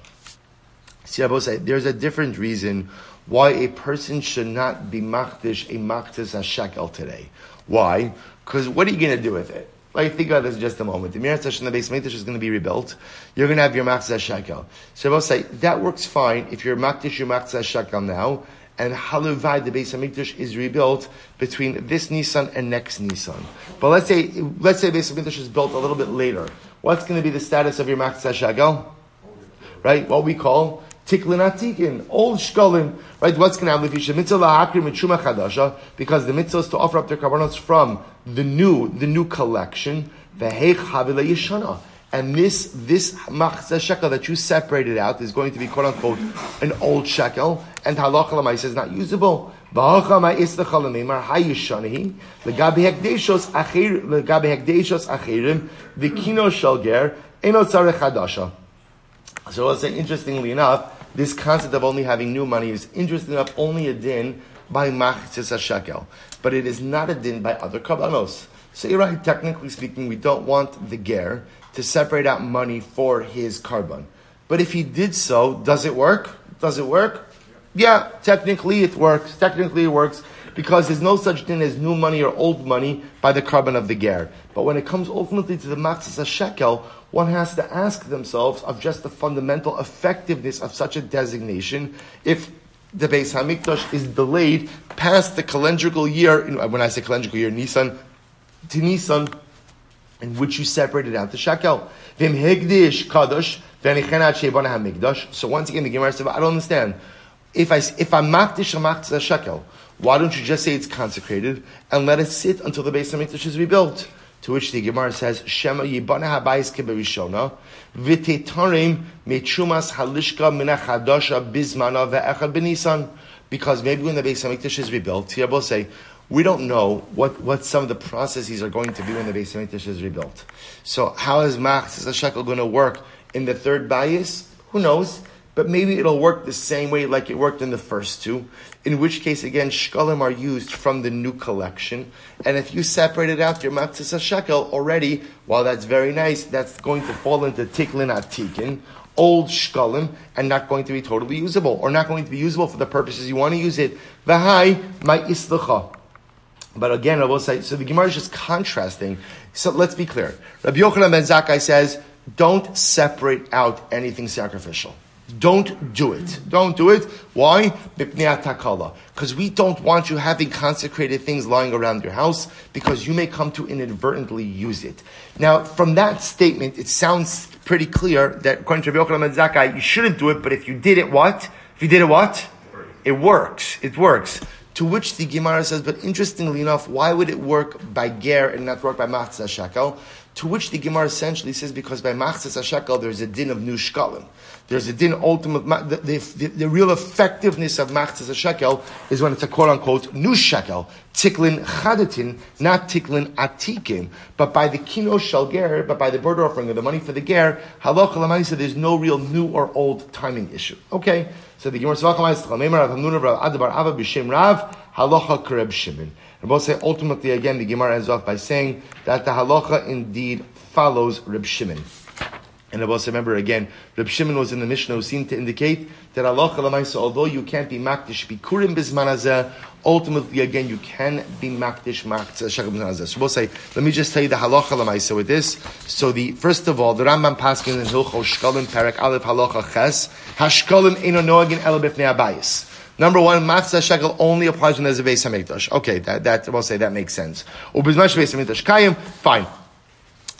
See, I both say there's a different reason why a person should not be machdish a machzah shekel today. Why? Because what are you going to do with it? Like, think about this in just a moment. The Mirat in the base Mikdash is going to be rebuilt. You're going to have your Machzah Shekel. So I'll say, that works fine if you're Makdish your Machzah Shekel now, and Haluvai, the base of Mikdash, is rebuilt between this Nisan and next Nisan. But let's say, let's say base of Mikdash is built a little bit later. What's going to be the status of your Machzah Shekel? Right? What we call tiklin old shkolim. Right? What's going to happen if you should mitzvah lahakrim mitzuma chadasha? Because the mitzvah is to offer up their karbanos from the new, the new collection. And this, this machzah shekel that you separated out is going to be quote unquote an old shekel, and halacha is not usable. So I'll say, interestingly enough, this concept of only having new money is interesting enough only a din by machzis shekel, but it is not a din by other kabbanos. So you're right. Technically speaking, we don't want the ger to separate out money for his korban. But if he did so, does it work? Does it work? Yeah, technically it works. Technically it works because there's no such thing as new money or old money by the korban of the ger. But when it comes ultimately to the machzis shekel, one has to ask themselves of just the fundamental effectiveness of such a designation if the Beis Hamikdash is delayed past the calendrical year, when I say calendrical year, Nisan to Nisan, in which you separated out the shekel. Kadosh. So once again, the Gemara says, I don't understand. If I if I'm makdish a shekel, why don't you just say it's consecrated and let it sit until the Beis Hamikdash is rebuilt? To which the Gemara says, Shema yibana habayis keberishona, v'tetarim mechumas halishka mina chadasha bizmana ve'echad benisan. Because maybe when the Beis Hamikdash is rebuilt, here will say, we don't know what, what some of the processes are going to be when the Beis Hamikdash is rebuilt. So how is Machzis shekel going to work in the third bias? Who knows? But maybe it'll work the same way like it worked in the first two in which case, again, shkalim are used from the new collection. And if you separated out your matzah shekel already, while that's very nice, that's going to fall into tiklin atikin, old shkalim, and not going to be totally usable, or not going to be usable for the purposes you want to use it. V'hai my islucha. But again, I will say, so the Gemara is just contrasting. So let's be clear. Rabbi Yochanan ben Zakkai says, don't separate out anything sacrificial. Don't do it. Don't do it. Why? Because we don't want you having consecrated things lying around your house because you may come to inadvertently use it. Now, from that statement, it sounds pretty clear that according to Rabbi Yochanan Zakkai, you shouldn't do it, but if you did it, what? If you did it, what? It works. It works. To which the Gemara says, but interestingly enough, why would it work by ger and not work by matzah shekel? To which the Gemara essentially says, because by matzah shekel there's a din of new shkalim. There's a din ultimate, the, the, the, real effectiveness of machzas shekel is when it's a quote unquote new shekel, tiklin chadatin, not tiklin atikin, but by the kino shel ger, but by the bird offering of the money for the ger, halacha lamaisa, there's no real new or old timing issue. Okay? So the Gemara Rav, halacha kareb Shimon. Say ultimately again, the Gemara ends off by saying that the halacha indeed follows Reb Shimon. And also remember again, Reb Shimon was in the Mishnah who seemed to indicate that Allah although you can't be makdish bikurim bismanazeh, ultimately again you can be makdish makdish. So we'll say, let me just tell you the halacha lamaisa with this. So the first of all, the Rambam Paskin in Hilchos Shkalim Perek Aleph Halacha Ches Hashkalim Eno Noagin El Bifnei Abayis. Number one, matzah shekel only applies when there's a Beis Hamikdash. Okay, that, that we'll say that makes sense. Ubizmash Beis Hamikdash Kayim, fine.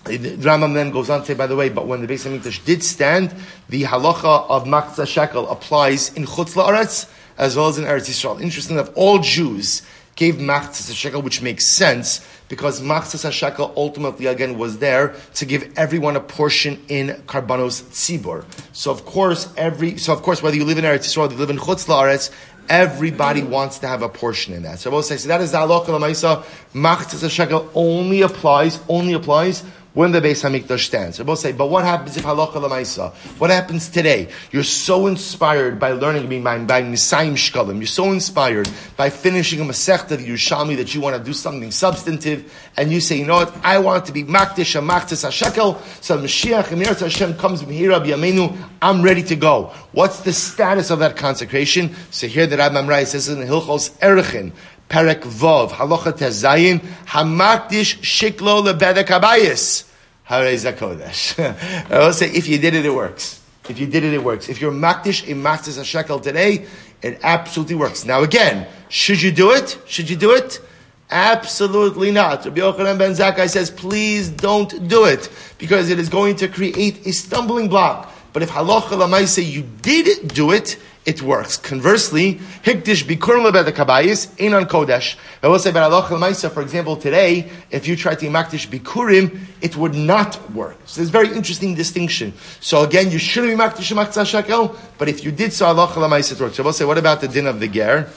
The Rambam then goes on to say, by the way, but when the Beis Hamikdash did stand, the halacha of Makza Shekel applies in Chutz La'aretz as well as in Eretz Yisrael. Interesting that all Jews gave Makza Shekel, which makes sense because Makza Shekel ultimately again was there to give everyone a portion in Karbanos Tzibor. So of course, every so of course whether you live in Eretz Yisrael, you live in Chutz La'aretz, Everybody wants to have a portion in that. So I will say, so that is the halacha l'maisa. Machzas shekel only applies, only applies when the Beis Hamikdash stands. We'll say, but what happens if halacha lemaisa? What happens today? You're so inspired by learning by by Nisayim Shkalim. You're so inspired by finishing a Masechta of Yerushalmi that you want to do something substantive, and you say, you know what? I want to be Makdish and Maktis Hashekel. So Mashiach Emirat Hashem comes Mihira Yamenu. I'm ready to go. What's the status of that consecration? So here the Rabbi Mamrai says in Hilchos Erechin. Perek Vov, Halacha Tezayin, Hamakdish Shiklo Lebedek Abayis. Harei Zakodesh. I will say, if you did it, it works. If you did it, it works. If you're Makdish in Makdish shekel today, it absolutely works. Now again, should you do it? Should you do it? Absolutely not. Rabbi Yochanan ben Zakkai says, please don't do it, because it is going to create a stumbling block. But if halacha lamaise you did do it, it works. Conversely, hikdish bikurim lebed kabayis ain't on kodesh. I will say halacha lamaisa, for example, today, if you try to makdish bikurim, it would not work. So there's a very interesting distinction. So again, you shouldn't be makdish maktzah shekel, but if you did so halacha lamaisa, it works. I will say, what about the din of the ger?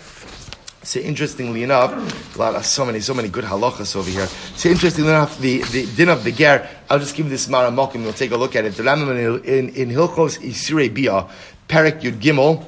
So interestingly enough, a lot of so many, so many good halachas over here. So interestingly enough, the, the din of the ger, I'll just give this maramokim, we'll take a look at it. The in, in, in Hilchos Isirei Bia, Perek Yud Gimel,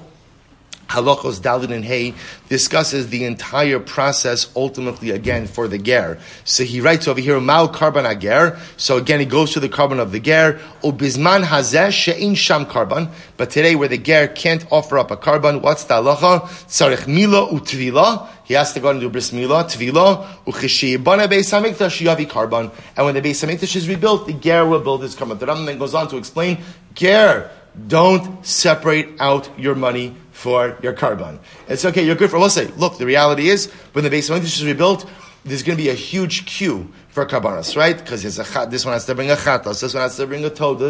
Halachos Dalin and Hay discusses the entire process ultimately again for the ger. So he writes over here, Mao korban ager. So again, he goes to the korban of the ger. Ubizman hazeh she'in sham korban. But today, where the ger can't offer up a korban, what's the halacha? Tzarech mila utvila. He has to go and do bris mila, tvila, uchishiyibana beis hamikdash yavi korban. And when the beis hamikdash is rebuilt, the ger will build his korban. The Rambam then goes on to explain, ger, don't separate out your money for your korban. It's okay, you're good for, let's say, look, the reality is, when the base of is rebuilt, there's going to be a huge queue for karbanos, right? Because this one has to bring a chatos, this one has to bring a toad.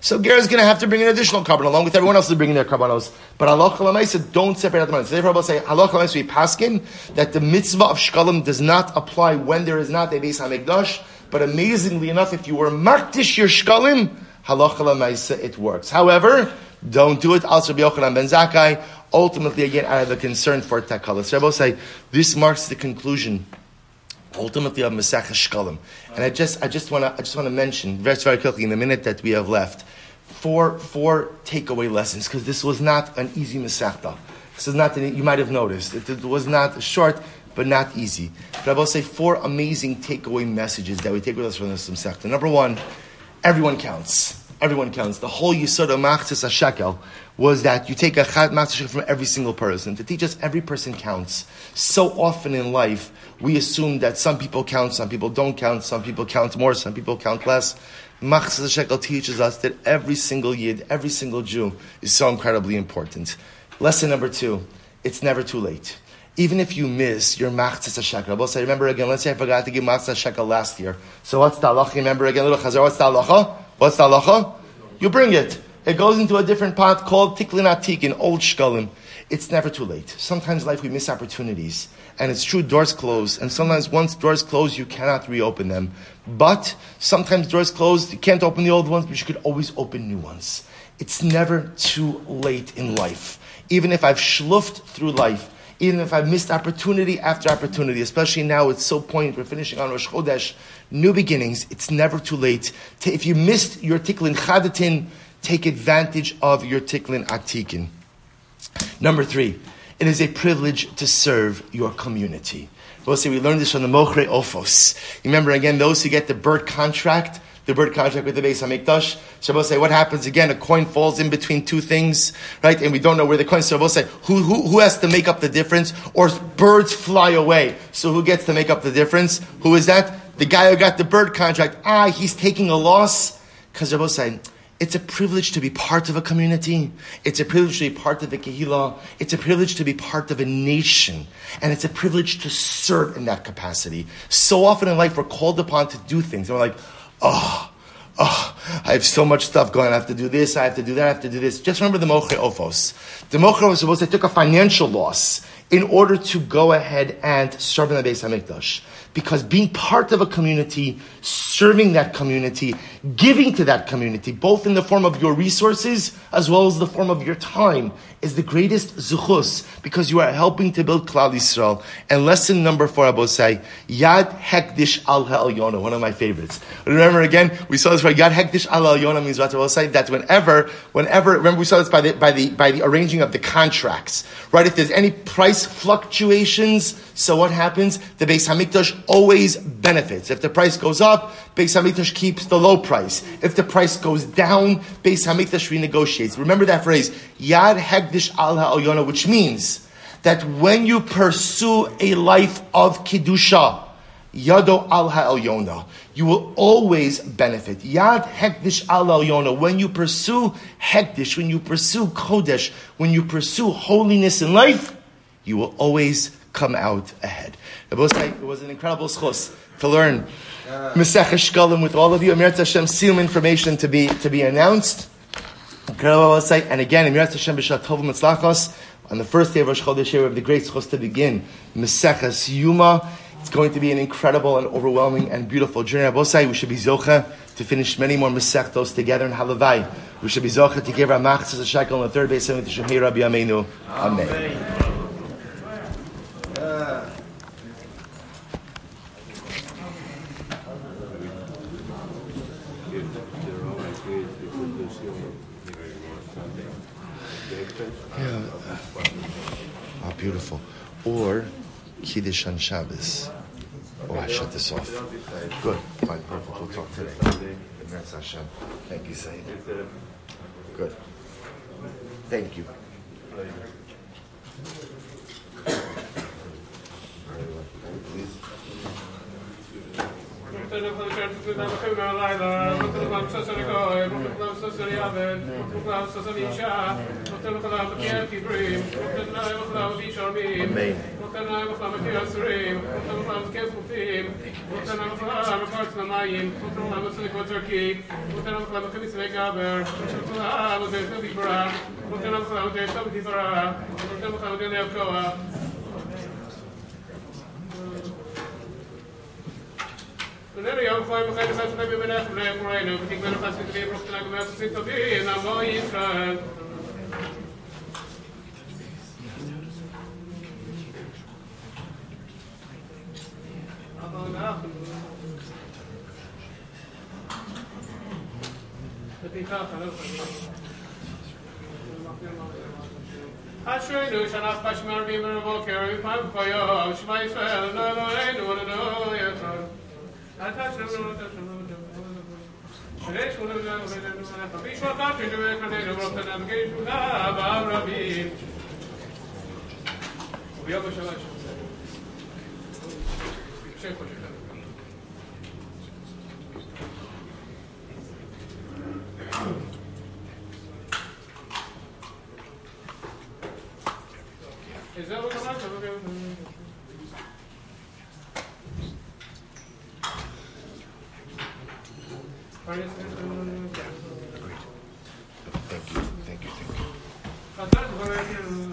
So Ger is going to have to bring an additional korban along with everyone else is bringing their karbanos. But Allah Chalamaisa don't separate out the money. So therefore, I'll say Allah Chalamaisa we paskin that the mitzvah of shkalim does not apply when there is not a Beis Hamikdash. But amazingly enough, if you were makdish your shkalim, lamaisa it works. However, don't do it. Also, Yochanan ben Zakkai ultimately again out of the concern for takala. So I will say this marks the conclusion ultimately of Masech Shkalim. And I just I just want to I just want to mention very very quickly in the minute that we have left four four takeaway lessons because this was not an easy Masechta. This is not you might have noticed it, it was not short but not easy. But I will say four amazing takeaway messages that we take with us from this Masechta. Number one, everyone counts. Everyone counts. The whole Yisod of Machzis HaShekel was that you take a Chat Machzis from every single person to teach us every person counts. So often in life, we assume that some people count, some people don't count, some people count more, some people count less. Machzis HaShekel teaches us that every single Yid, every single Jew is so incredibly important. Lesson number two, it's never too late even if you miss your machzis shekel. We'll say, remember again, let's say I forgot to give machzis shekel last year. So what's the halacha? Remember again, little chazar, what's the halacha? What's the halacha? You bring it. It goes into a different pot called tiklin atik in old shkalim. It's never too late. Sometimes life we miss opportunities. And it's true, doors close. And sometimes once doors close, you cannot reopen them. But sometimes doors close, you can't open the old ones, but you could always open new ones. It's never too late in life. Even if I've schluffed through life, even if I've missed opportunity after opportunity, especially now it's so point, we're finishing on Rosh Chodesh, new beginnings, it's never too late. If you missed your tiklin chadatin, take advantage of your tiklin atikin. Number three, it is a privilege to serve your community. We'll say we learned this from the Mochre Ofos. Remember again, those who get the bird contract, the bird contract with the Beis Hamikdash. Shabbos say, what happens again? A coin falls in between two things, right? And we don't know where the coin. So say, who, who, who has to make up the difference? Or birds fly away. So who gets to make up the difference? Who is that? The guy who got the bird contract. Ah, he's taking a loss. Because Shabbos say, it's a privilege to be part of a community. It's a privilege to be part of a kehillah. It's a privilege to be part of a nation. And it's a privilege to serve in that capacity. So often in life, we're called upon to do things. And we're like, oh, oh, I have so much stuff going. I have to do this. I have to do that. I have to do this. Just remember the Moche Ophos. The Moche was supposed to take a financial loss in order to go ahead and serve in the Beis Hamikdash because being part of a community, serving that community, giving to that community, both in the form of your resources as well as the form of your time, is the greatest zuchus because you are helping to build Klal Yisrael. And lesson number four, I say, Yad Hekdish Al Yona, one of my favorites. Remember again, we saw this right. Yad Hekdish Al Yona means what I will say that whenever, whenever, remember we saw this by the by the by the arranging of the contracts, right? If there's any price fluctuations, so what happens? The Beis Hamikdash always benefits. If the price goes up, Beis Hamikdash keeps the low price. If the price goes down, Beis Hamikdash renegotiates. Remember that phrase, Yad Al Ha'oyona, which means that when you pursue a life of Kiddusha, Yado Al Ha'oyona, you will always benefit. Yad Hekdish Al Ha'oyona, when you pursue Hekdish, when you pursue Kodesh, when you pursue holiness in life, you will always come out ahead. It was an incredible schos to learn Mesech Shkalim with all of you. Amir Hashem, seal information to be to be announced. And again, Amir Hashem tov on the first day of Rosh Chodesh, we have the great schos to begin Meseches Yuma. It's going to be an incredible and overwhelming and beautiful journey. Abosai, we should be zocha to finish many more mesechtos together in Halavai. We should be zocha to give our machzas a shekel on the third of the Shemay Rabbi Amenu. Amen. Amen. beautiful. Or Kiddush on Shabbos. Oh, I shut this off. Good. Fine. Perfect. We'll talk today. That's Hashem. Thank you. Good. Thank you. Please. Thank you. ונראה יום חוי בחיים אחד שחי בבנך ובני אמורנו, ותקבל לך סביבי ברוכתנה גמר סוסים טובים, נעמו ישראל. אשרינו שאנחנו בשמרבים בבוקר, מפעם ביום, שמע ישראל, לא אלוהינו ולא is that what I'm Agreed. Thank you, thank you, thank you.